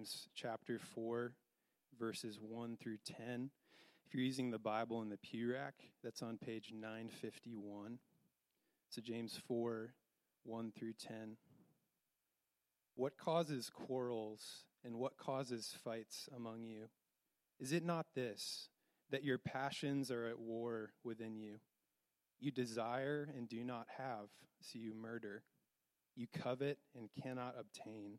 James chapter 4, verses 1 through 10. If you're using the Bible in the pew rack, that's on page 951. So, James 4, 1 through 10. What causes quarrels and what causes fights among you? Is it not this, that your passions are at war within you? You desire and do not have, so you murder. You covet and cannot obtain,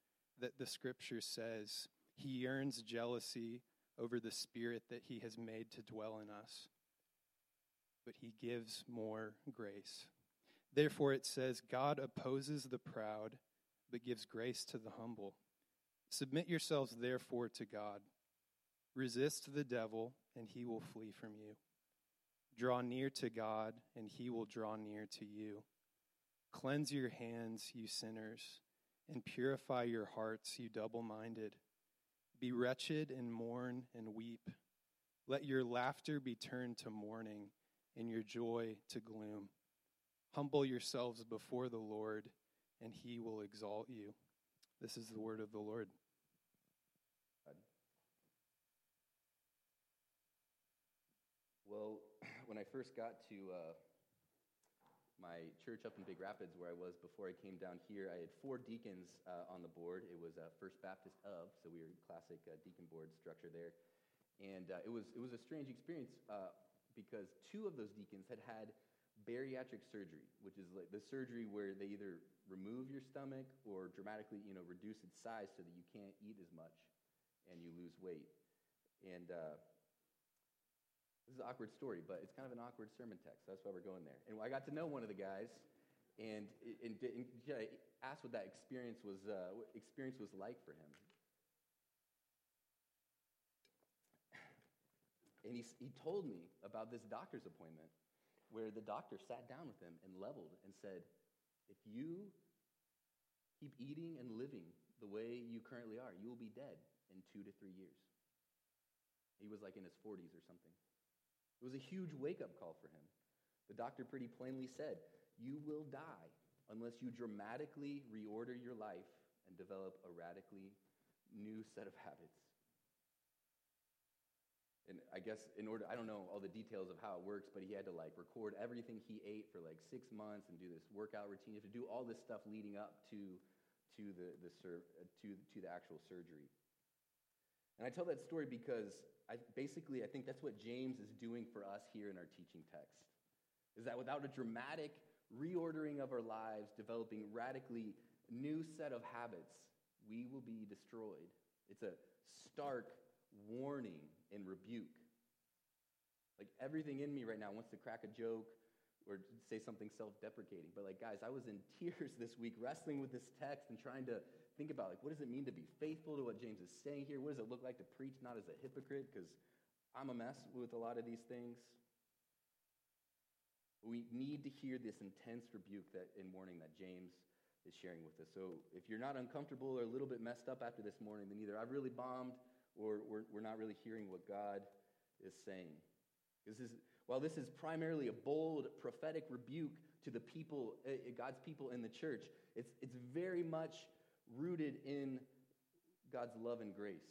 that the scripture says he yearns jealousy over the spirit that he has made to dwell in us? But he gives more grace. Therefore, it says, God opposes the proud, but gives grace to the humble. Submit yourselves, therefore, to God. Resist the devil, and he will flee from you. Draw near to God, and he will draw near to you. Cleanse your hands, you sinners, and purify your hearts, you double minded. Be wretched and mourn and weep. Let your laughter be turned to mourning, and your joy to gloom. Humble yourselves before the Lord, and he will exalt you. This is the word of the Lord. Well, when I first got to uh, my church up in Big Rapids, where I was before I came down here, I had four deacons uh, on the board. It was uh, First Baptist of, so we were classic uh, deacon board structure there, and uh, it was it was a strange experience uh, because two of those deacons had had bariatric surgery, which is like the surgery where they either remove your stomach or dramatically, you know, reduce its size so that you can't eat as much and you lose weight. And this is an awkward story, but it's kind of an awkward sermon text. That's why we're going there. And I got to know one of the guys, and, and, and, asked what that experience was, uh, experience was like for him. And he, he told me about this doctor's appointment where the doctor sat down with him and leveled and said, If you keep eating and living the way you currently are, you will be dead in two to three years. He was like in his 40s or something. It was a huge wake up call for him. The doctor pretty plainly said, You will die unless you dramatically reorder your life and develop a radically new set of habits. And I guess in order, I don't know all the details of how it works, but he had to like record everything he ate for like six months and do this workout routine. You have to do all this stuff leading up to, to, the, the, uh, to, to the actual surgery. And I tell that story because I, basically, I think that's what James is doing for us here in our teaching text. Is that without a dramatic reordering of our lives, developing radically new set of habits, we will be destroyed. It's a stark warning and rebuke. Like everything in me right now wants to crack a joke or say something self deprecating. But, like, guys, I was in tears this week wrestling with this text and trying to think about like what does it mean to be faithful to what James is saying here? What does it look like to preach not as a hypocrite? Because I'm a mess with a lot of these things. We need to hear this intense rebuke that in warning that James is sharing with us. So if you're not uncomfortable or a little bit messed up after this morning, then either I've really bombed or we're, we're not really hearing what God is saying. This is, while this is primarily a bold prophetic rebuke to the people, uh, God's people in the church, it's, it's very much rooted in God's love and grace.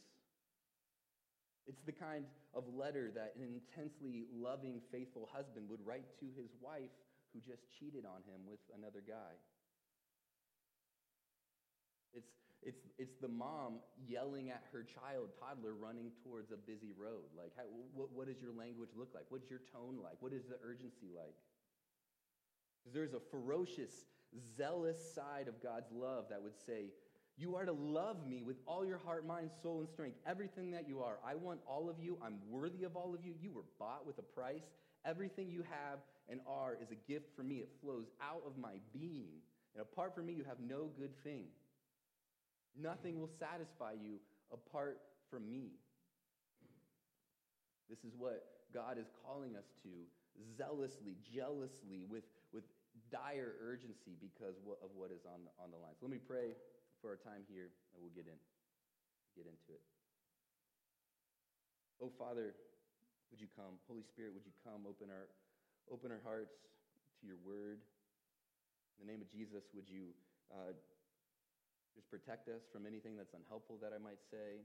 It's the kind of letter that an intensely loving, faithful husband would write to his wife who just cheated on him with another guy. It's, it's, it's the mom yelling at her child, toddler, running towards a busy road. Like, how, what, what does your language look like? What's your tone like? What is the urgency like? Because there's a ferocious, zealous side of God's love that would say, you are to love me with all your heart, mind, soul, and strength, everything that you are. I want all of you. I'm worthy of all of you. You were bought with a price. Everything you have and are is a gift for me. It flows out of my being. And apart from me, you have no good thing. Nothing will satisfy you apart from me. This is what God is calling us to zealously, jealously, with, with dire urgency because of what is on the, on the line. So let me pray for our time here and we'll get in get into it. Oh Father, would you come? Holy Spirit, would you come? Open our open our hearts to your word. In the name of Jesus, would you uh, just protect us from anything that's unhelpful that I might say?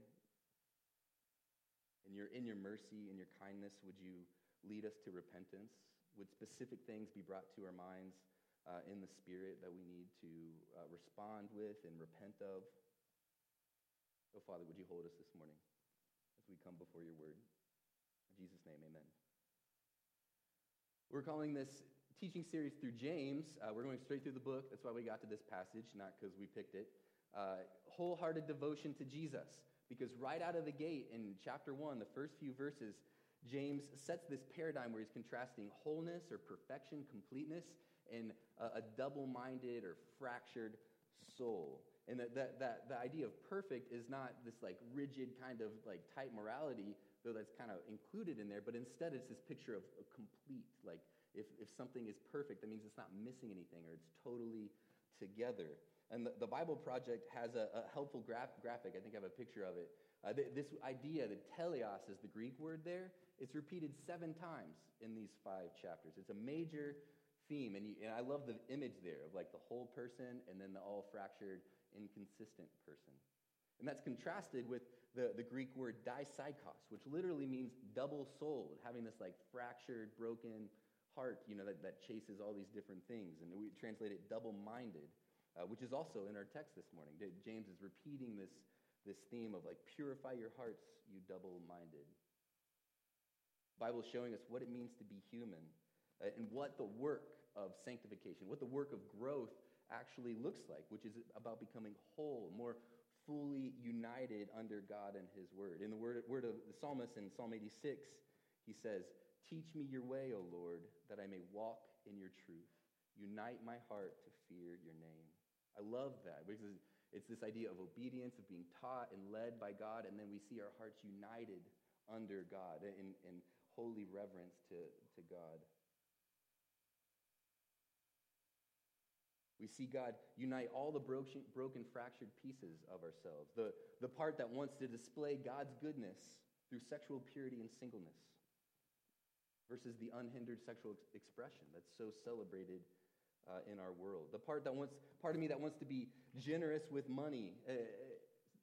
In your, in your mercy and your kindness, would you lead us to repentance? Would specific things be brought to our minds uh, in the Spirit that we need to uh, respond with and repent of? Oh, Father, would you hold us this morning as we come before your word? In Jesus' name, amen. We're calling this teaching series through James. Uh, we're going straight through the book. That's why we got to this passage, not because we picked it. Uh, wholehearted devotion to Jesus. Because right out of the gate in chapter 1, the first few verses, James sets this paradigm where he's contrasting wholeness or perfection, completeness, and a, a double minded or fractured soul. And that, that, that the idea of perfect is not this like rigid kind of like tight morality, though that's kind of included in there, but instead it's this picture of complete. Like if, if something is perfect, that means it's not missing anything or it's totally together. And the, the Bible Project has a, a helpful graph, graphic. I think I have a picture of it. Uh, th- this idea that teleos is the Greek word there, it's repeated seven times in these five chapters. It's a major theme. And, you, and I love the image there of like the whole person and then the all fractured, inconsistent person. And that's contrasted with the, the Greek word dipsychos, which literally means double souled, having this like fractured, broken heart, you know, that, that chases all these different things. And we translate it double minded uh, which is also in our text this morning. James is repeating this, this theme of like, purify your hearts, you double minded. Bible is showing us what it means to be human uh, and what the work of sanctification, what the work of growth actually looks like, which is about becoming whole, more fully united under God and His Word. In the word, word of the psalmist in Psalm 86, he says, Teach me your way, O Lord, that I may walk in your truth. Unite my heart to fear your name. I love that because it's this idea of obedience, of being taught and led by God, and then we see our hearts united under God in, in holy reverence to, to God. We see God unite all the broken, broken, fractured pieces of ourselves. The, the part that wants to display God's goodness through sexual purity and singleness versus the unhindered sexual ex- expression that's so celebrated uh, in our world. The part that wants, part of me that wants to be generous with money, uh,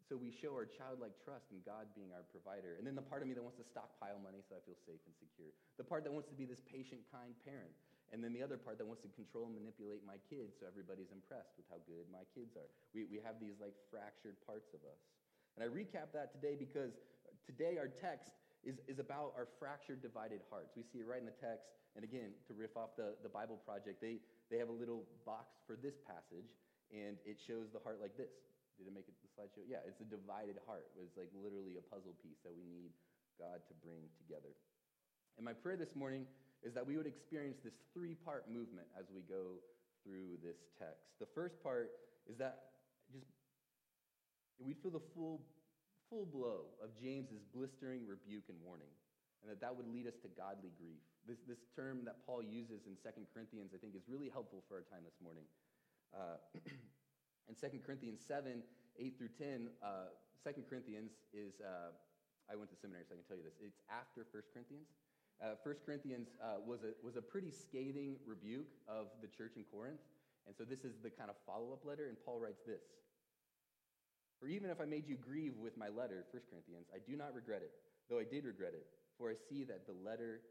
so we show our childlike trust in God being our provider. And then the part of me that wants to stockpile money so I feel safe and secure. The part that wants to be this patient, kind parent. And then the other part that wants to control and manipulate my kids so everybody's impressed with how good my kids are. We, we have these like fractured parts of us. And I recap that today because today our text is, is about our fractured, divided hearts. We see it right in the text. And again, to riff off the, the Bible Project, they, they have a little box for this passage, and it shows the heart like this. Did it make it the slideshow? Yeah, it's a divided heart. It's like literally a puzzle piece that we need God to bring together. And my prayer this morning is that we would experience this three part movement as we go through this text. The first part is that just we'd feel the full, full blow of James's blistering rebuke and warning, and that that would lead us to godly grief. This, this term that Paul uses in 2 Corinthians, I think, is really helpful for our time this morning. Uh, in 2 Corinthians 7, 8 through 10, uh, 2 Corinthians is, uh, I went to seminary, so I can tell you this. It's after 1 Corinthians. Uh, 1 Corinthians uh, was, a, was a pretty scathing rebuke of the church in Corinth. And so this is the kind of follow up letter, and Paul writes this For even if I made you grieve with my letter, 1 Corinthians, I do not regret it, though I did regret it, for I see that the letter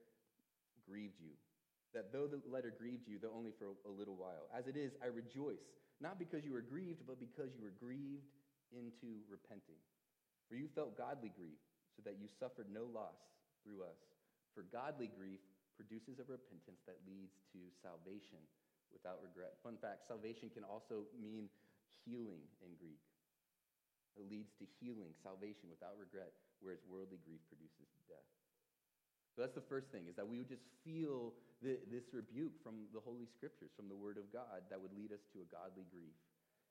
grieved you. That though the letter grieved you, though only for a little while. As it is, I rejoice, not because you were grieved, but because you were grieved into repenting. For you felt godly grief, so that you suffered no loss through us. For godly grief produces a repentance that leads to salvation without regret. Fun fact salvation can also mean healing in Greek. It leads to healing, salvation without regret, whereas worldly grief produces death. So that's the first thing, is that we would just feel the, this rebuke from the Holy Scriptures, from the Word of God, that would lead us to a godly grief.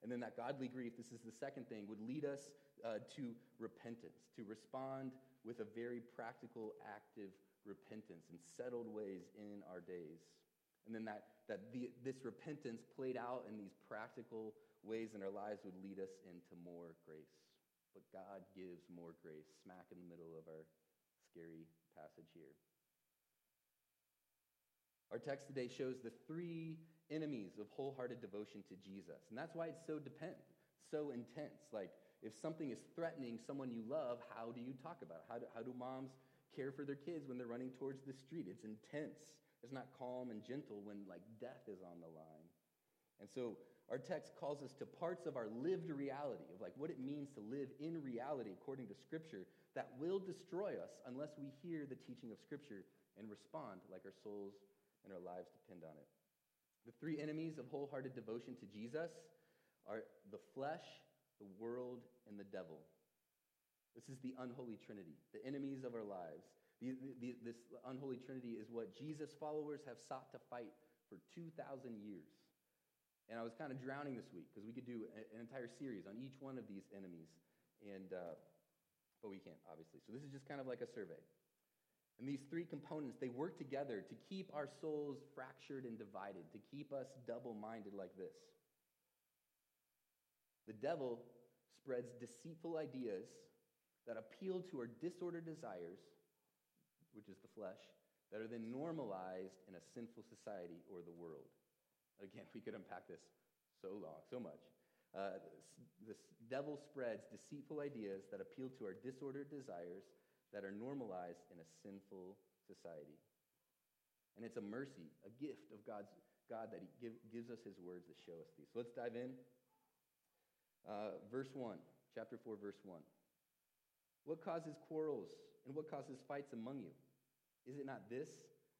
And then that godly grief, this is the second thing, would lead us uh, to repentance, to respond with a very practical, active repentance and settled ways in our days. And then that, that the, this repentance played out in these practical ways in our lives would lead us into more grace. But God gives more grace, smack in the middle of our scary passage here. Our text today shows the three enemies of wholehearted devotion to Jesus. And that's why it's so depend, so intense. Like, if something is threatening someone you love, how do you talk about it? How do, how do moms care for their kids when they're running towards the street? It's intense. It's not calm and gentle when, like, death is on the line. And so, our text calls us to parts of our lived reality, of like what it means to live in reality according to Scripture, that will destroy us unless we hear the teaching of Scripture and respond like our souls and our lives depend on it. The three enemies of wholehearted devotion to Jesus are the flesh, the world, and the devil. This is the unholy trinity, the enemies of our lives. The, the, this unholy trinity is what Jesus' followers have sought to fight for 2,000 years. And I was kind of drowning this week because we could do an entire series on each one of these enemies, and uh, but we can't obviously. So this is just kind of like a survey. And these three components they work together to keep our souls fractured and divided, to keep us double-minded like this. The devil spreads deceitful ideas that appeal to our disordered desires, which is the flesh, that are then normalized in a sinful society or the world. Again, we could unpack this so long, so much. Uh, this devil spreads deceitful ideas that appeal to our disordered desires that are normalized in a sinful society. And it's a mercy, a gift of God's God that He give, gives us His words to show us these. So let's dive in. Uh, verse 1, chapter 4, verse 1. What causes quarrels and what causes fights among you? Is it not this,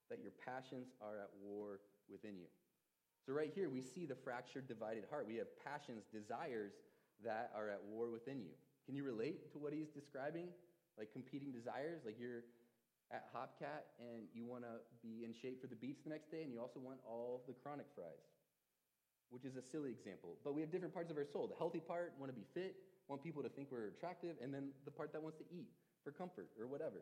that your passions are at war within you? So, right here, we see the fractured, divided heart. We have passions, desires that are at war within you. Can you relate to what he's describing? Like competing desires? Like you're at Hopcat and you want to be in shape for the beach the next day, and you also want all the chronic fries, which is a silly example. But we have different parts of our soul. The healthy part, want to be fit, want people to think we're attractive, and then the part that wants to eat for comfort or whatever.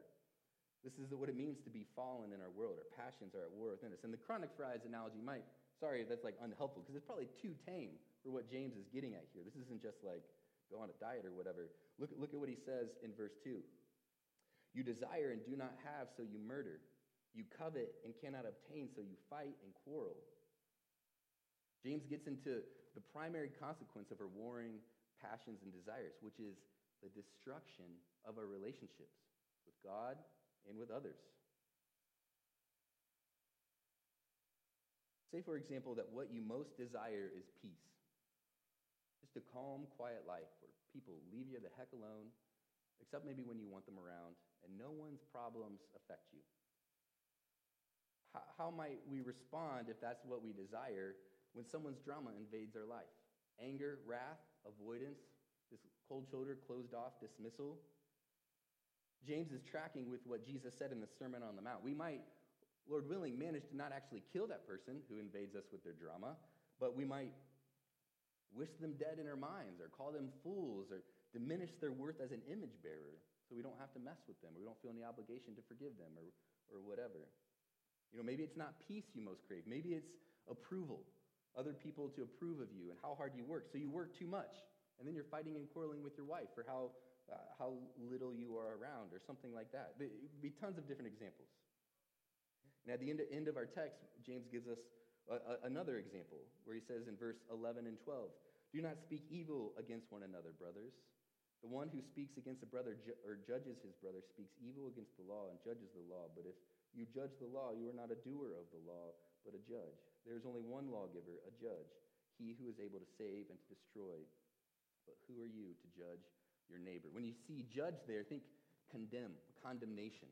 This is what it means to be fallen in our world. Our passions are at war within us. And the chronic fries analogy might sorry that's like unhelpful because it's probably too tame for what James is getting at here. This isn't just like go on a diet or whatever. Look, look at what he says in verse 2. You desire and do not have, so you murder. You covet and cannot obtain, so you fight and quarrel. James gets into the primary consequence of our warring passions and desires, which is the destruction of our relationships with God and with others. Say, for example, that what you most desire is peace. Just a calm, quiet life where people leave you the heck alone, except maybe when you want them around, and no one's problems affect you. How, how might we respond if that's what we desire when someone's drama invades our life? Anger, wrath, avoidance, this cold shoulder, closed off dismissal. James is tracking with what Jesus said in the Sermon on the Mount. We might Lord willing, manage to not actually kill that person who invades us with their drama, but we might wish them dead in our minds or call them fools or diminish their worth as an image bearer so we don't have to mess with them or we don't feel any obligation to forgive them or, or whatever. You know, maybe it's not peace you most crave. Maybe it's approval, other people to approve of you and how hard you work. So you work too much, and then you're fighting and quarreling with your wife for how, uh, how little you are around or something like that. There'd be tons of different examples. And at the end, end of our text, James gives us a, a, another example where he says in verse 11 and 12, Do not speak evil against one another, brothers. The one who speaks against a brother ju- or judges his brother speaks evil against the law and judges the law. But if you judge the law, you are not a doer of the law, but a judge. There is only one lawgiver, a judge, he who is able to save and to destroy. But who are you to judge your neighbor? When you see judge there, think condemn, condemnation.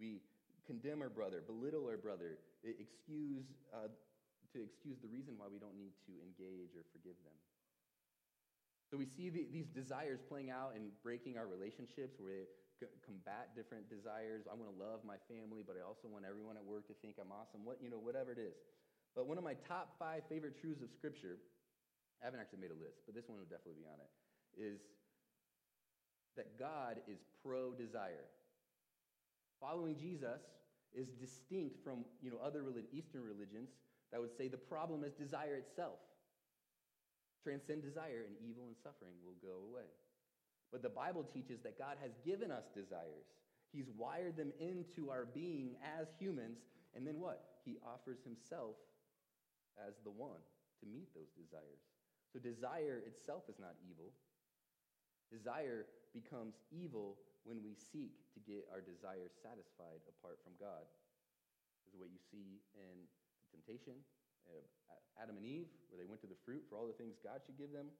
We condemn our brother, belittle our brother, excuse, uh, to excuse the reason why we don't need to engage or forgive them. So we see the, these desires playing out and breaking our relationships where c- combat different desires. I want to love my family, but I also want everyone at work to think I'm awesome. What, you know, whatever it is. But one of my top five favorite truths of Scripture, I haven't actually made a list, but this one would definitely be on it, is that God is pro desire. Following Jesus is distinct from you know, other Eastern religions that would say the problem is desire itself. Transcend desire, and evil and suffering will go away. But the Bible teaches that God has given us desires. He's wired them into our being as humans, and then what? He offers himself as the one to meet those desires. So desire itself is not evil. Desire becomes evil when we seek to get our desires satisfied apart from God. This is what you see in the temptation, of Adam and Eve, where they went to the fruit for all the things God should give them.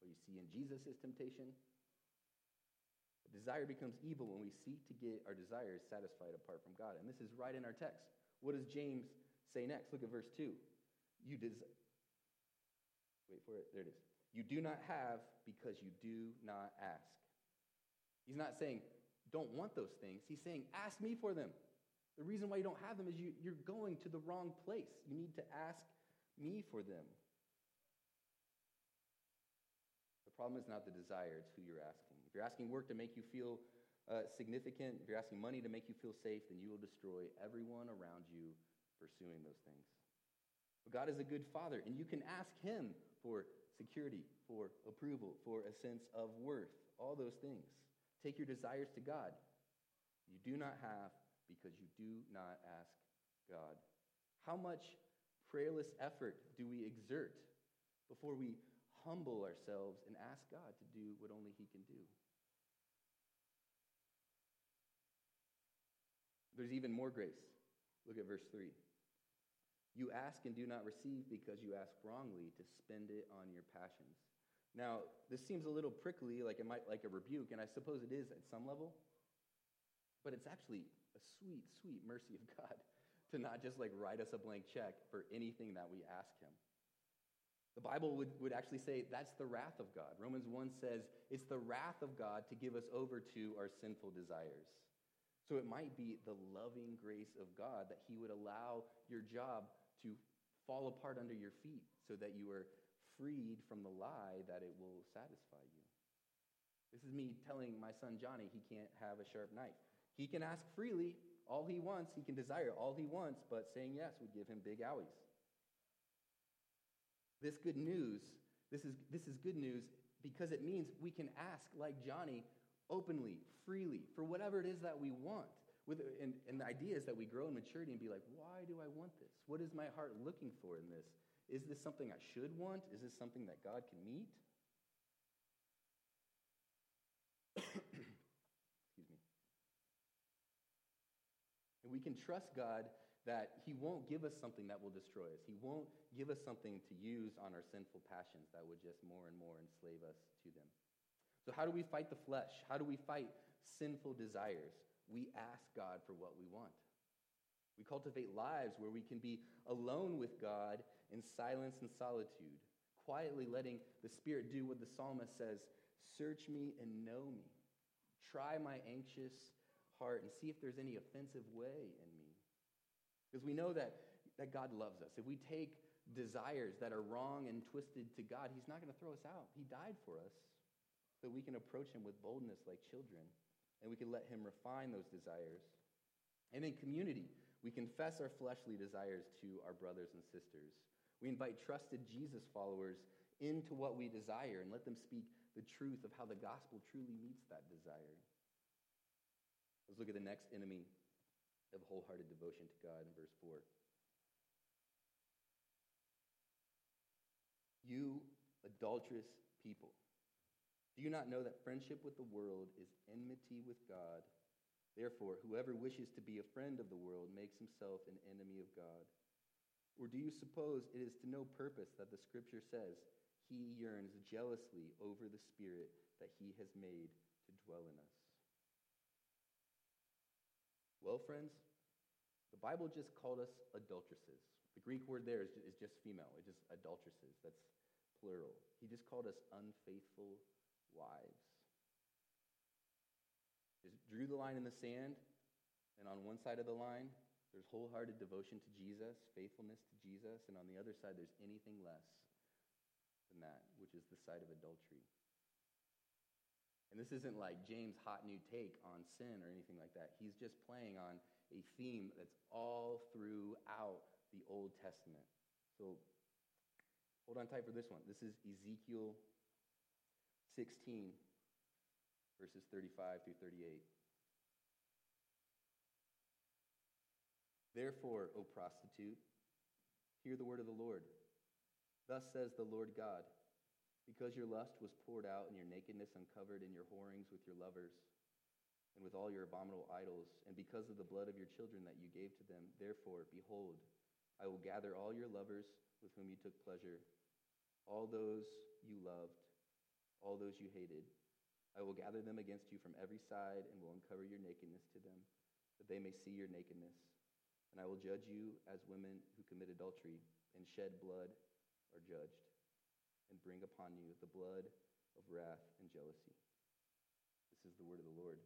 What you see in Jesus' temptation. Desire becomes evil when we seek to get our desires satisfied apart from God. And this is right in our text. What does James say next? Look at verse 2. You des- Wait for it. There it is. You do not have because you do not ask. He's not saying, don't want those things. He's saying, ask me for them. The reason why you don't have them is you, you're going to the wrong place. You need to ask me for them. The problem is not the desire, it's who you're asking. If you're asking work to make you feel uh, significant, if you're asking money to make you feel safe, then you will destroy everyone around you pursuing those things. But God is a good father, and you can ask Him for security, for approval, for a sense of worth, all those things. Take your desires to God. You do not have because you do not ask God. How much prayerless effort do we exert before we humble ourselves and ask God to do what only He can do? There's even more grace. Look at verse 3. You ask and do not receive because you ask wrongly to spend it on your passions. Now, this seems a little prickly, like it might like a rebuke, and I suppose it is at some level. But it's actually a sweet, sweet mercy of God to not just like write us a blank check for anything that we ask him. The Bible would, would actually say that's the wrath of God. Romans 1 says it's the wrath of God to give us over to our sinful desires. So it might be the loving grace of God that He would allow your job to fall apart under your feet so that you are freed from the lie that it will satisfy you. This is me telling my son Johnny he can't have a sharp knife. He can ask freely all he wants, he can desire all he wants, but saying yes would give him big owies. This good news, this is, this is good news because it means we can ask like Johnny openly, freely, for whatever it is that we want. With, and, and the idea is that we grow in maturity and be like, why do I want this? What is my heart looking for in this? Is this something I should want? Is this something that God can meet? Excuse me. And we can trust God that He won't give us something that will destroy us. He won't give us something to use on our sinful passions that would just more and more enslave us to them. So, how do we fight the flesh? How do we fight sinful desires? We ask God for what we want. We cultivate lives where we can be alone with God in silence and solitude, quietly letting the Spirit do what the psalmist says Search me and know me. Try my anxious heart and see if there's any offensive way in me. Because we know that, that God loves us. If we take desires that are wrong and twisted to God, He's not going to throw us out. He died for us so we can approach Him with boldness like children and we can let Him refine those desires. And in community, we confess our fleshly desires to our brothers and sisters. We invite trusted Jesus followers into what we desire and let them speak the truth of how the gospel truly meets that desire. Let's look at the next enemy of wholehearted devotion to God in verse 4. You adulterous people, do you not know that friendship with the world is enmity with God? Therefore, whoever wishes to be a friend of the world makes himself an enemy of God. Or do you suppose it is to no purpose that the scripture says, He yearns jealously over the Spirit that He has made to dwell in us? Well, friends, the Bible just called us adulteresses. The Greek word there is, just female, it's just adulteresses. That's plural. He just called us unfaithful wives. Just drew the line in the sand, and on one side of the line, there's wholehearted devotion to Jesus, faithfulness to Jesus, and on the other side, there's anything less than that, which is the side of adultery. And this isn't like James' hot new take on sin or anything like that. He's just playing on a theme that's all throughout the Old Testament. So hold on tight for this one. This is Ezekiel 16, verses 35 through 38. Therefore, O prostitute, hear the word of the Lord. Thus says the Lord God because your lust was poured out and your nakedness uncovered in your whorings with your lovers and with all your abominable idols, and because of the blood of your children that you gave to them, therefore, behold, I will gather all your lovers with whom you took pleasure, all those you loved, all those you hated. I will gather them against you from every side and will uncover your nakedness to them, that they may see your nakedness. And I will judge you as women who commit adultery and shed blood are judged and bring upon you the blood of wrath and jealousy. This is the word of the Lord.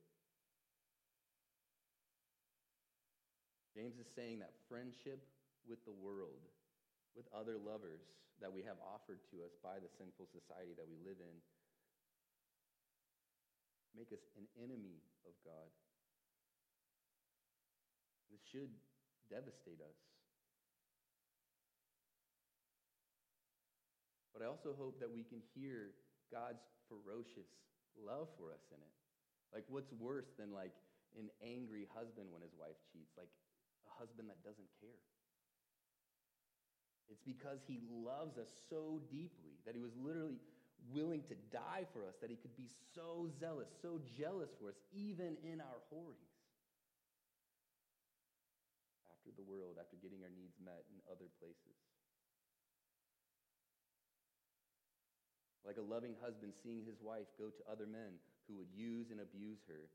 James is saying that friendship with the world, with other lovers that we have offered to us by the sinful society that we live in, make us an enemy of God. This should devastate us. But I also hope that we can hear God's ferocious love for us in it. Like, what's worse than like an angry husband when his wife cheats? Like a husband that doesn't care. It's because he loves us so deeply that he was literally willing to die for us, that he could be so zealous, so jealous for us, even in our whorings. After the world, after getting our needs met in other places. Like a loving husband seeing his wife go to other men who would use and abuse her.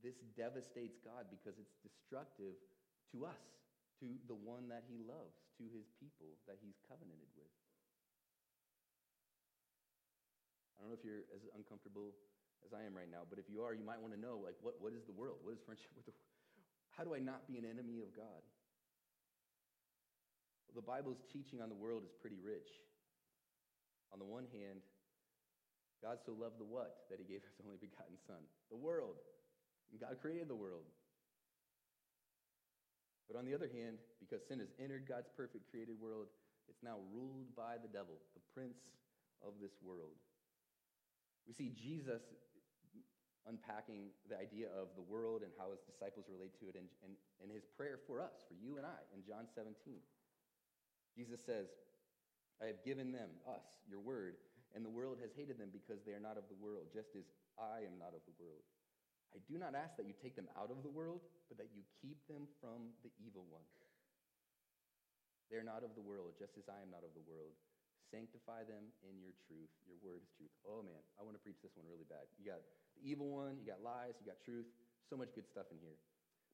This devastates God because it's destructive to us, to the one that he loves, to his people that he's covenanted with. I don't know if you're as uncomfortable as I am right now, but if you are, you might want to know like what, what is the world? What is friendship with the world? How do I not be an enemy of God? Well, the Bible's teaching on the world is pretty rich. On the one hand, God so loved the what that he gave his only begotten Son? The world. And God created the world. But on the other hand, because sin has entered God's perfect created world, it's now ruled by the devil, the prince of this world. We see Jesus unpacking the idea of the world and how his disciples relate to it in, in, in his prayer for us, for you and I, in John 17. Jesus says, I have given them, us, your word, and the world has hated them because they are not of the world, just as I am not of the world. I do not ask that you take them out of the world, but that you keep them from the evil one. They are not of the world, just as I am not of the world. Sanctify them in your truth. Your word is truth. Oh man, I want to preach this one really bad. You got the evil one, you got lies, you got truth. So much good stuff in here.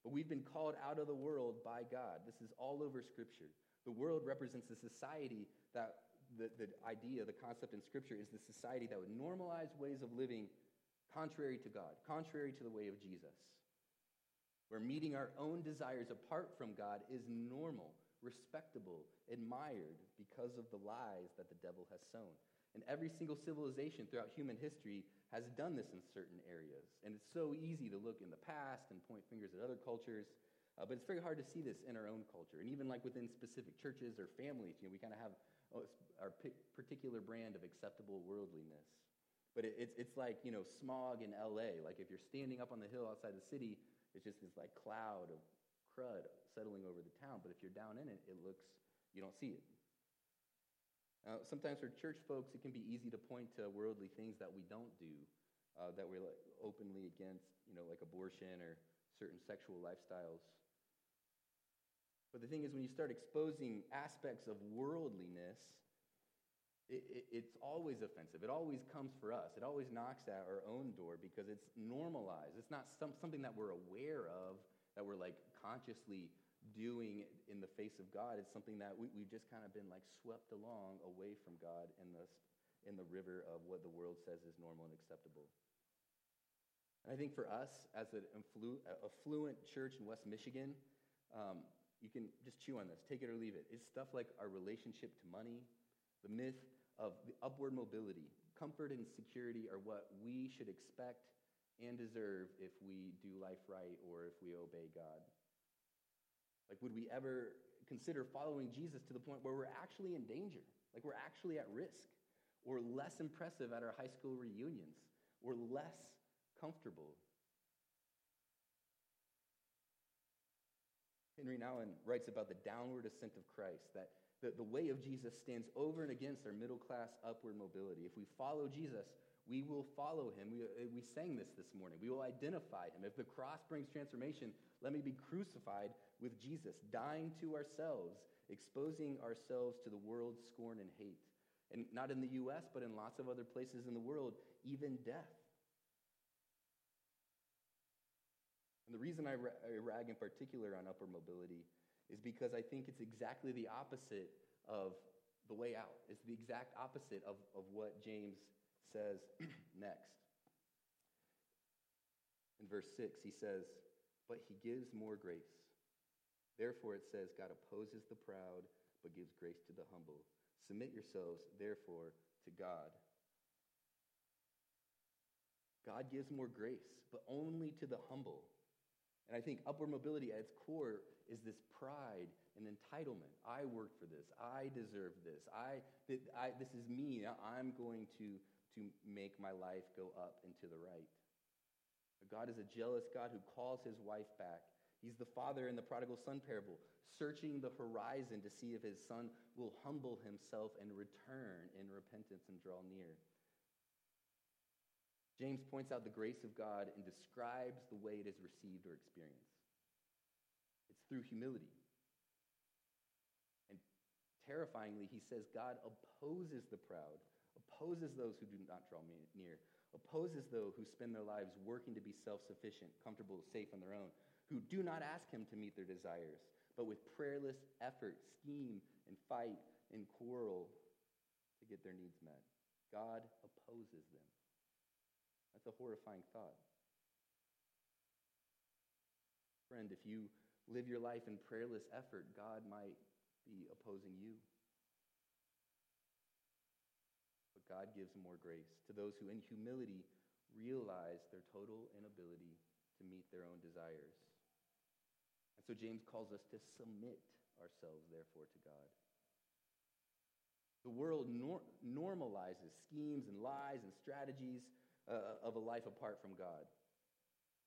But we've been called out of the world by God. This is all over Scripture. The world represents the society that the, the idea, the concept in Scripture is the society that would normalize ways of living contrary to God, contrary to the way of Jesus. Where meeting our own desires apart from God is normal, respectable, admired because of the lies that the devil has sown. And every single civilization throughout human history has done this in certain areas. And it's so easy to look in the past and point fingers at other cultures. Uh, but it's very hard to see this in our own culture. And even like within specific churches or families, you know, we kind of have oh, our particular brand of acceptable worldliness. But it, it's, it's like, you know, smog in LA. Like if you're standing up on the hill outside the city, it's just this like cloud of crud settling over the town. But if you're down in it, it looks, you don't see it. Sometimes for church folks, it can be easy to point to worldly things that we don't do, uh, that we're like openly against, you know, like abortion or certain sexual lifestyles. But the thing is, when you start exposing aspects of worldliness, it, it, it's always offensive. It always comes for us. It always knocks at our own door because it's normalized. It's not some, something that we're aware of, that we're like consciously doing in the face of God. It's something that we, we've just kind of been like swept along away from God in the, in the river of what the world says is normal and acceptable. And I think for us, as an affluent church in West Michigan, um, you can just chew on this, take it or leave it. It's stuff like our relationship to money, the myth of the upward mobility, comfort and security are what we should expect and deserve if we do life right or if we obey God. Like, would we ever consider following Jesus to the point where we're actually in danger? Like, we're actually at risk? Or less impressive at our high school reunions? Or less comfortable? Henri Nouwen writes about the downward ascent of Christ, that the, the way of Jesus stands over and against our middle class upward mobility. If we follow Jesus, we will follow him. We, uh, we sang this this morning. We will identify him. If the cross brings transformation, let me be crucified with Jesus, dying to ourselves, exposing ourselves to the world's scorn and hate. And not in the U.S., but in lots of other places in the world, even death. And the reason I, rag in particular on upper mobility is because I think it's exactly the opposite of the way out. It's the exact opposite of, of what James says next. In verse 6, he says, But he gives more grace. Therefore, it says, God opposes the proud, but gives grace to the humble. Submit yourselves, therefore, to God. God gives more grace, but only to the humble. And I think upward mobility at its core is this pride and entitlement. I worked for this. I deserve this. I, th- I, this is me. I'm going to, to make my life go up and to the right. God is a jealous God who calls his wife back. He's the father in the prodigal son parable, searching the horizon to see if his son will humble himself and return in repentance and draw near. James points out the grace of God and describes the way it is received or experienced. It's through humility. And terrifyingly, he says God opposes the proud, opposes those who do not draw near, opposes those who spend their lives working to be self sufficient, comfortable, safe on their own, who do not ask him to meet their desires, but with prayerless effort scheme and fight and quarrel to get their needs met. God opposes them. That's a horrifying thought. Friend, if you live your life in prayerless effort, God might be opposing you. God gives more grace to those who, in humility, realize their total inability to meet their own desires. And so James calls us to submit ourselves, therefore, to God. The world nor- normalizes schemes and lies and strategies uh, of a life apart from God.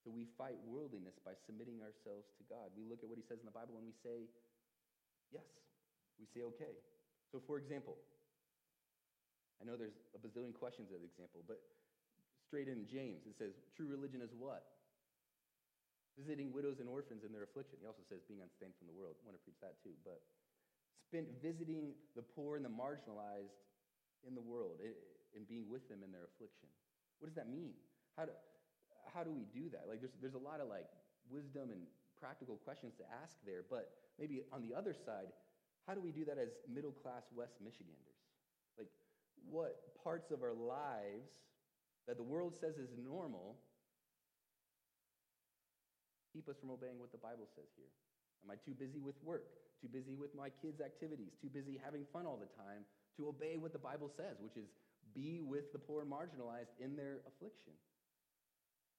So we fight worldliness by submitting ourselves to God. We look at what he says in the Bible and we say, yes. We say, okay. So, for example, I know there's a bazillion questions of the example, but straight in James, it says, true religion is what? Visiting widows and orphans in their affliction. He also says being unstained from the world. I want to preach that too. But spent visiting the poor and the marginalized in the world eh, and being with them in their affliction. What does that mean? How do, how do we do that? Like, there's, there's a lot of like wisdom and practical questions to ask there, but maybe on the other side, how do we do that as middle class West Michiganders? What parts of our lives that the world says is normal keep us from obeying what the Bible says here? Am I too busy with work? Too busy with my kids' activities? Too busy having fun all the time to obey what the Bible says, which is be with the poor and marginalized in their affliction.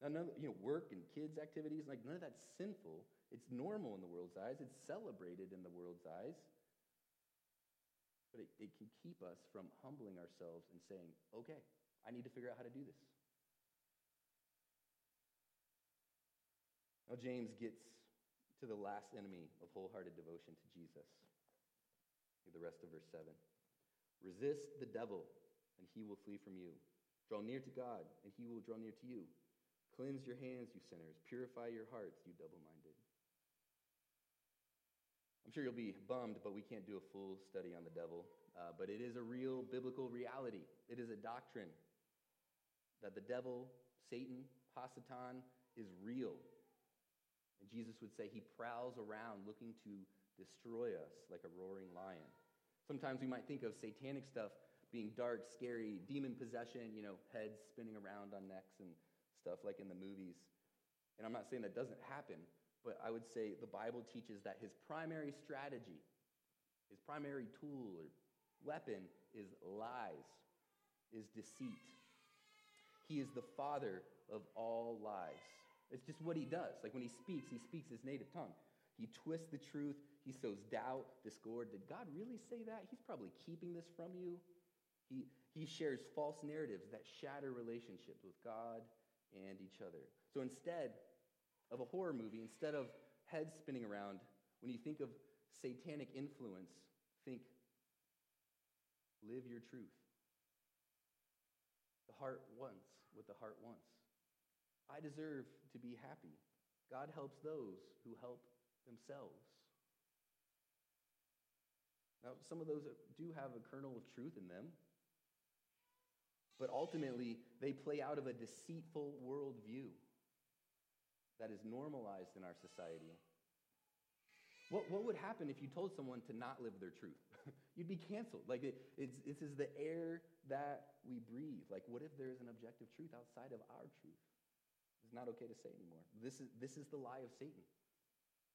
Now, none, you know, work and kids' activities, like none of that's sinful. It's normal in the world's eyes. It's celebrated in the world's eyes. But it, it can keep us from humbling ourselves and saying, okay, I need to figure out how to do this. Now, James gets to the last enemy of wholehearted devotion to Jesus. The rest of verse 7. Resist the devil, and he will flee from you. Draw near to God, and he will draw near to you. Cleanse your hands, you sinners. Purify your hearts, you double minded. I'm sure you'll be bummed, but we can't do a full study on the devil. Uh, but it is a real biblical reality. It is a doctrine that the devil, Satan, Hasatan, is real. And Jesus would say he prowls around looking to destroy us like a roaring lion. Sometimes we might think of satanic stuff being dark, scary, demon possession, you know, heads spinning around on necks and stuff like in the movies. And I'm not saying that doesn't happen, but I would say the Bible teaches that his primary strategy, his primary tool or weapon is lies. is deceit. He is the father of all lies. It's just what he does. Like when he speaks, he speaks his native tongue. He twists the truth. He sows doubt, discord. Did God really say that? He's probably keeping this from you. He, he shares false narratives that shatter relationships with God and each other. So instead of a horror movie, instead of heads spinning around, when you think of satanic influence, think live your truth. The heart wants what the heart wants. I deserve to be happy. God helps those who help themselves. Now, some of those do have a kernel of truth in them, but ultimately they play out of a deceitful worldview that is normalized in our society. What, what would happen if you told someone to not live their truth? You'd be canceled. Like, it, it's, this is the air that we breathe. Like, what if there's an objective truth outside of our truth? It's not okay to say anymore. This is, this is the lie of Satan.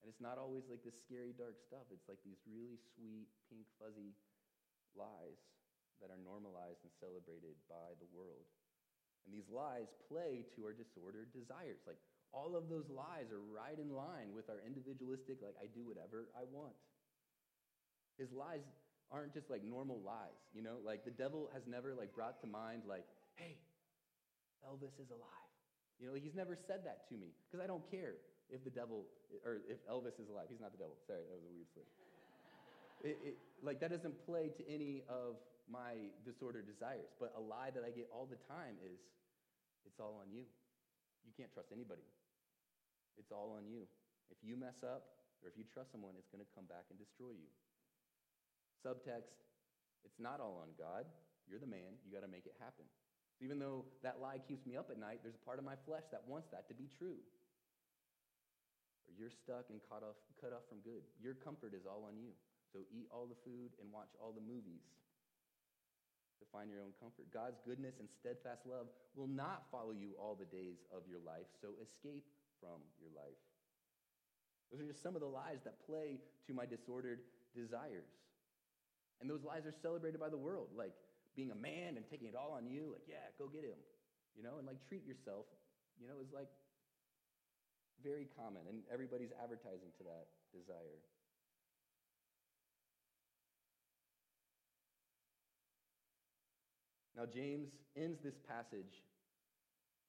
And it's not always like this scary, dark stuff. It's like these really sweet, pink, fuzzy lies that are normalized and celebrated by the world. And these lies play to our disordered desires. Like, all of those lies are right in line with our individualistic, like, I do whatever I want. His lies aren't just like normal lies, you know? Like, the devil has never, like, brought to mind, like, hey, Elvis is alive. You know, he's never said that to me because I don't care if the devil or if Elvis is alive. He's not the devil. Sorry, that was a weird slip. It, it, like that doesn't play to any of my disordered desires. But a lie that I get all the time is, it's all on you. You can't trust anybody. It's all on you. If you mess up or if you trust someone, it's going to come back and destroy you. Subtext, it's not all on God. You're the man. You got to make it happen. So even though that lie keeps me up at night, there's a part of my flesh that wants that to be true. Or you're stuck and cut off, cut off from good. Your comfort is all on you. So eat all the food and watch all the movies to find your own comfort. God's goodness and steadfast love will not follow you all the days of your life, so escape from your life. Those are just some of the lies that play to my disordered desires. And those lies are celebrated by the world. Like, being a man and taking it all on you, like, yeah, go get him, you know, and like treat yourself, you know, is like very common, and everybody's advertising to that desire. Now, James ends this passage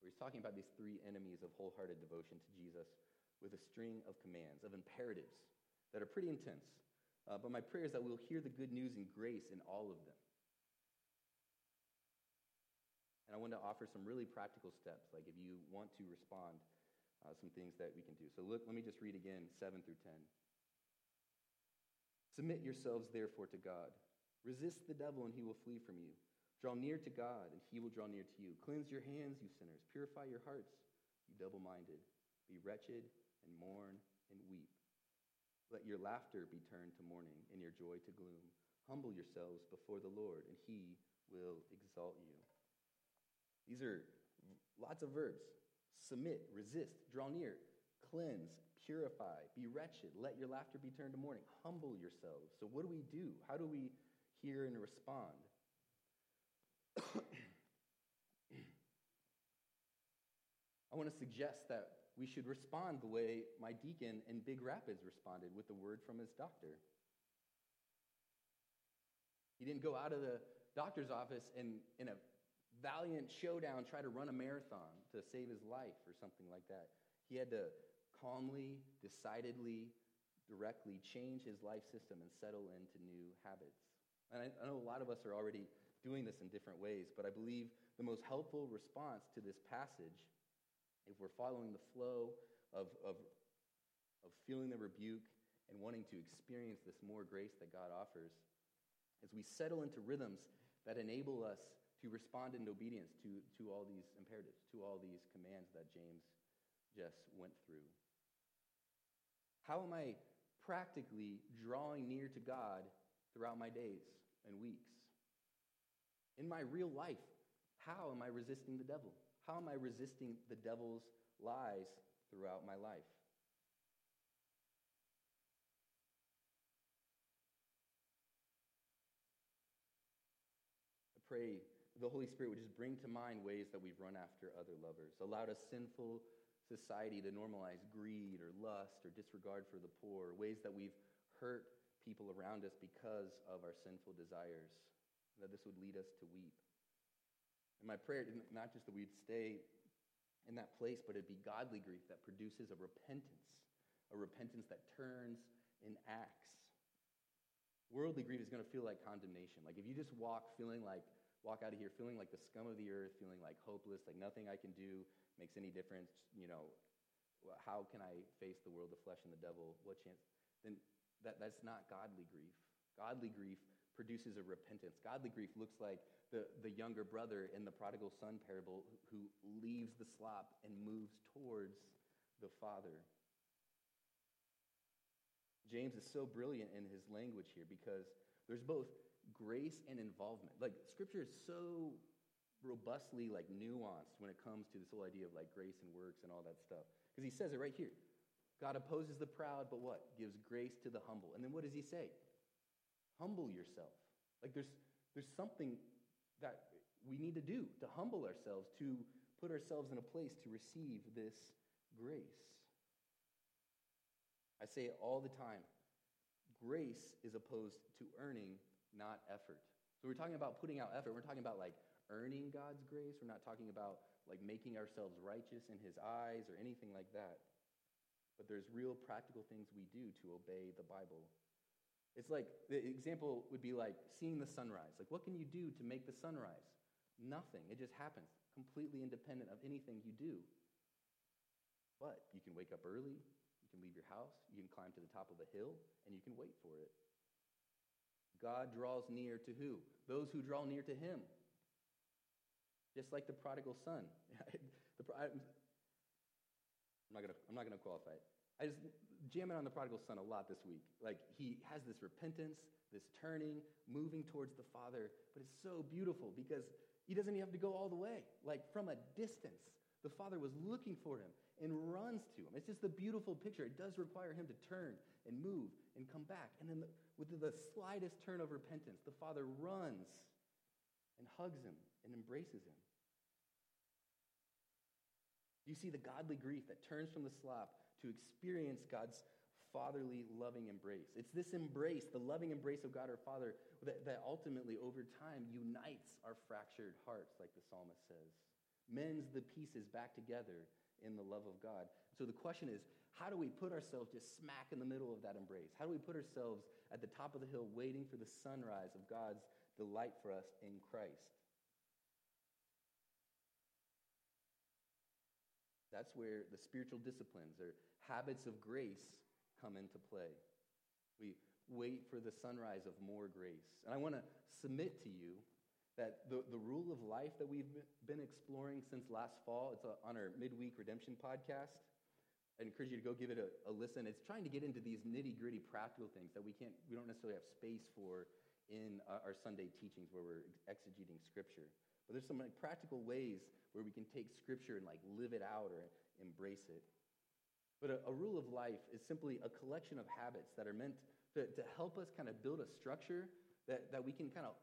where he's talking about these three enemies of wholehearted devotion to Jesus with a string of commands, of imperatives that are pretty intense. Uh, but my prayer is that we'll hear the good news and grace in all of them. And I want to offer some really practical steps, like if you want to respond, uh, some things that we can do. So look, let me just read again 7 through 10. Submit yourselves, therefore, to God. Resist the devil, and he will flee from you. Draw near to God, and he will draw near to you. Cleanse your hands, you sinners. Purify your hearts, you double minded. Be wretched, and mourn, and weep. Let your laughter be turned to mourning, and your joy to gloom. Humble yourselves before the Lord, and he will exalt you. These are lots of verbs submit, resist, draw near, cleanse, purify, be wretched, let your laughter be turned to mourning, humble yourselves. So, what do we do? How do we hear and respond? I want to suggest that we should respond the way my deacon in Big Rapids responded with the word from his doctor. He didn't go out of the doctor's office and, in a valiant showdown, try to run a marathon to save his life or something like that. He had to calmly, decidedly, directly change his life system and settle into new habits. And I, know a lot of us are already doing this in different ways, but I believe the most helpful response to this passage, if we're following the flow of, of, of feeling the rebuke and wanting to experience this more grace that God offers, is we settle into rhythms that enable us to respond in obedience to, to all these imperatives, to all these commands that James just went through. How am I practically drawing near to God throughout my days and weeks? In my real life, how am I resisting the devil? How am I resisting the devil's lies throughout my life? I pray the Holy Spirit would just bring to mind ways that we've run after other lovers, allowed a sinful society to normalize greed or lust or disregard for the poor, ways that we've hurt people around us because of our sinful desires, that this would lead us to weep. And my prayer, not just that we'd stay in that place, but it'd be godly grief that produces a repentance, a repentance that turns in acts. Worldly grief is going to feel like condemnation. Like if you just walk feeling like, walk out of here feeling like the scum of the earth, feeling like hopeless, like nothing I can do makes any difference, you know, how can I face the world, the flesh, and the devil? What chance? Then that, that's not godly grief. Godly grief produces a repentance. Godly grief looks like the, the younger brother in the prodigal son parable who leaves the slop and moves towards the father. James is so brilliant in his language here because there's both grace and involvement. Like scripture is so robustly like nuanced when it comes to this whole idea of like grace and works and all that stuff. Because he says it right here. God opposes the proud, but what? Gives grace to the humble. And then what does he say? Humble yourself. Like there's, there's something that we need to do to humble ourselves, to put ourselves in a place to receive this grace. I say it all the time. Grace is opposed to earning, not effort. So we're talking about putting out effort. We're talking about like earning God's grace. We're not talking about like making ourselves righteous in his eyes or anything like that. But there's real practical things we do to obey the Bible. It's like the example would be like seeing the sunrise. Like, what can you do to make the sunrise? Nothing. It just happens, completely independent of anything you do. But you can wake up early, you can leave your house, you can climb to the top of a hill, and you can wait for it. God draws near to who? Those who draw near to him. Just like the prodigal son. the, I'm not gonna, I'm not gonna qualify it. I just jamming on the prodigal son a lot this week. Like he has this repentance, this turning, moving towards the Father, but it's so beautiful because he doesn't even have to go all the way. Like from a distance, the Father was looking for him and runs to him. It's just the beautiful picture. It does require him to turn and move and come back. And then the, with the slightest turn of repentance, the Father runs and hugs him and embraces him. You see the godly grief that turns from the slop to experience God's fatherly, loving embrace. It's this embrace, the loving embrace of God our Father, that, that ultimately, over time, unites our fractured hearts, like the psalmist says, mends the pieces back together in the love of God. So the question is how do we put ourselves just smack in the middle of that embrace? How do we put ourselves at the top of the hill waiting for the sunrise of God's delight for us in Christ? That's where the spiritual disciplines or habits of grace come into play. We wait for the sunrise of more grace. And I want to submit to you that the, the rule of life that we've been exploring since last fall, it's on our midweek redemption podcast. I encourage you to go give it a, a listen. It's trying to get into these nitty gritty practical things that we can't, we don't necessarily have space for in our Sunday teachings where we're exegeting scripture. But there's some like practical ways where we can take scripture and like live it out or embrace it. But a, a, rule of life is simply a collection of habits that are meant to, to help us kind of build a structure that, that we can kind of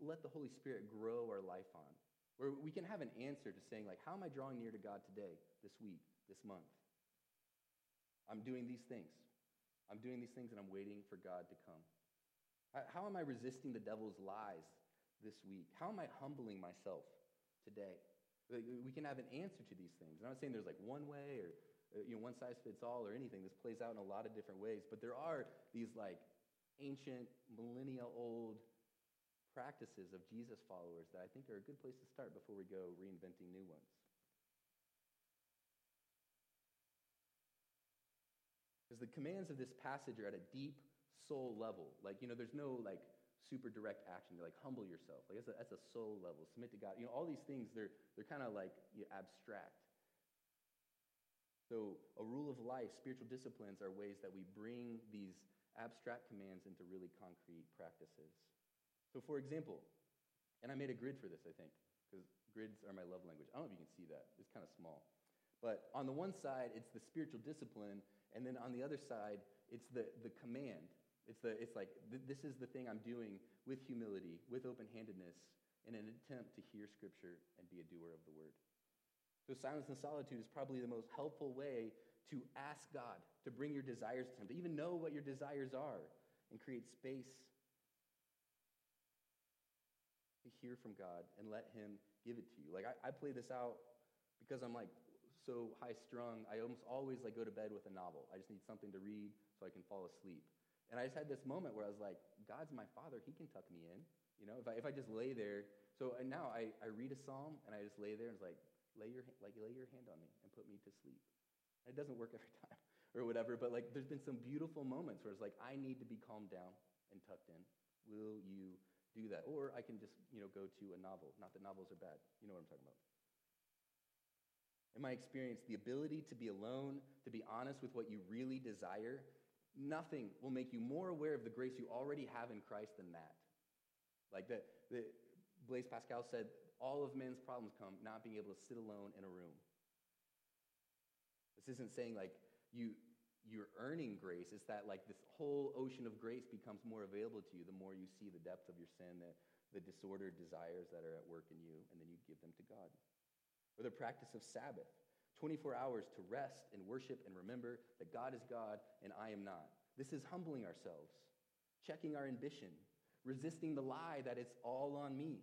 let the Holy Spirit grow our life on. Where we can have an answer to saying, like, how am I drawing near to God today, this week, this month? I'm doing these things. I'm doing these things and I'm waiting for God to come. How am I resisting the devil's lies this week? How am I humbling myself today? We can have an answer to these things. I'm not saying there's like one way or Uh, you know, one size fits all or anything. This plays out in a lot of different ways. But there are these like ancient, millennia old practices of Jesus followers that I think are a good place to start before we go reinventing new ones. Because the commands of this passage are at a deep soul level. Like, you know, there's no like super direct action. Like humble yourself. Like that's a, that's a soul level. Submit to God. You know, all these things they're they're kind of like you know, abstract. So, a rule of life, spiritual disciplines are ways that we bring these abstract commands into really concrete practices. So, for example, and I made a grid for this, I think, because grids are my love language. I don't know if you can see that, it's kind of small. But on the one side, it's the spiritual discipline, and then on the other side, it's the, the command. It's, the, it's like, th- this is the thing I'm doing with humility, with open handedness, in an attempt to hear Scripture and be a doer of the word. So, silence and solitude is probably the most helpful way to ask God to bring your desires to Him, to even know what your desires are, and create space to hear from God and let Him give it to you. Like, I, I play this out because I'm like so high strung. I almost always like go to bed with a novel. I just need something to read so I can fall asleep. And I just had this moment where I was like, God's my father. He can tuck me in. You know, if I, if I just lay there. So and now I, I read a psalm and I just lay there and it's like, lay your, like, lay your hand on me and put me to sleep. It doesn't work every time or whatever, but like there's been some beautiful moments where it's like, I need to be calmed down and tucked in. Will you do that? Or I can just, you know, go to a novel. Not that novels are bad. You know what I'm talking about. In my experience, the ability to be alone, to be honest with what you really desire, nothing will make you more aware of the grace you already have in Christ than that. Like the Blaise Pascal said, all of men's problems come not being able to sit alone in a room. This isn't saying like you you're earning grace. It's that like this whole ocean of grace becomes more available to you the more you see the depth of your sin, the, the disordered desires that are at work in you, and then you give them to God. Or the practice of Sabbath, 24 hours to rest and worship and remember that God is God and I am not. This is humbling ourselves, checking our ambition, resisting the lie that it's all on me.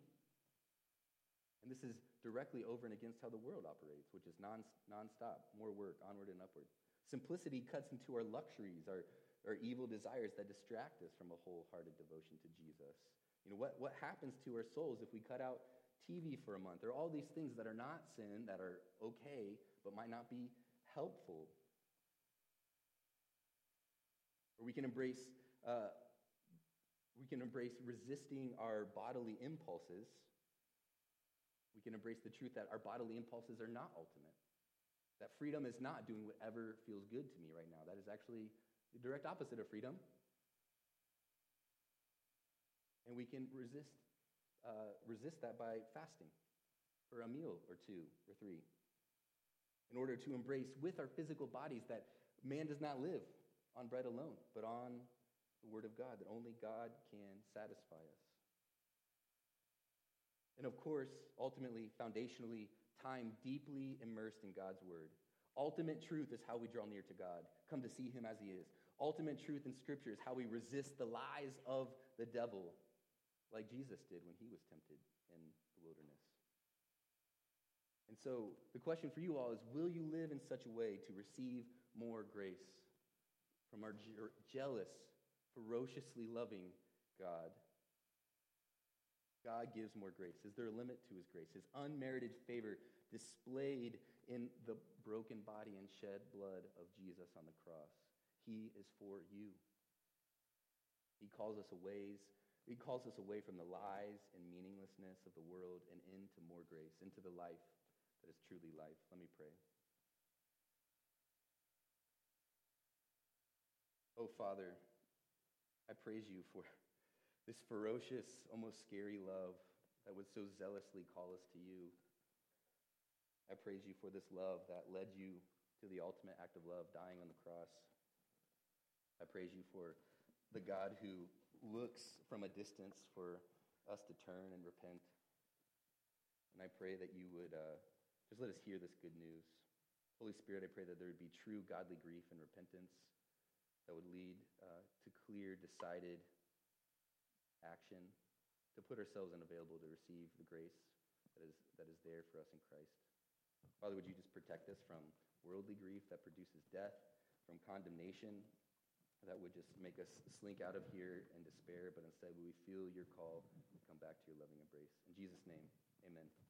And this is directly over and against how the world operates, which is non, nonstop, more work, onward and upward. Simplicity cuts into our luxuries, our, our evil desires that distract us from a wholehearted devotion to Jesus. You know, what, what happens to our souls if we cut out TV for a month? Are all these things that are not sin, that are okay, but might not be helpful. Or we can embrace, uh, we can embrace resisting our bodily impulses. We can embrace the truth that our bodily impulses are not ultimate. That freedom is not doing whatever feels good to me right now. That is actually the direct opposite of freedom. And we can resist, uh, resist that by fasting for a meal or two or three. In order to embrace with our physical bodies that man does not live on bread alone, but on the Word of God, that only God can satisfy us. And of course, ultimately, foundationally, time deeply immersed in God's word. Ultimate truth is how we draw near to God, come to see him as he is. Ultimate truth in Scripture is how we resist the lies of the devil, like Jesus did when he was tempted in the wilderness. And so, the question for you all is Will you live in such a way to receive more grace from our je- jealous, ferociously loving God? God gives more grace. Is there a limit to his grace? His unmerited favor displayed in the broken body and shed blood of Jesus on the cross. He is for you. He calls us away. He calls us away from the lies and meaninglessness of the world and into more grace, into the life that is truly life. Let me pray. Oh, Father, I praise you for this ferocious, almost scary love that would so zealously call us to you. I praise you for this love that led you to the ultimate act of love, dying on the cross. I praise you for the God who looks from a distance for us to turn and repent. And I pray that you would uh, just let us hear this good news. Holy Spirit, I pray that there would be true godly grief and repentance that would lead uh, to clear, decided action, to put ourselves unavailable to receive the grace that is, that is there for us in Christ. Father, would you just protect us from worldly grief that produces death, from condemnation that would just make us slink out of here in despair, but instead we feel your call and come back to your loving embrace. In Jesus' name, amen.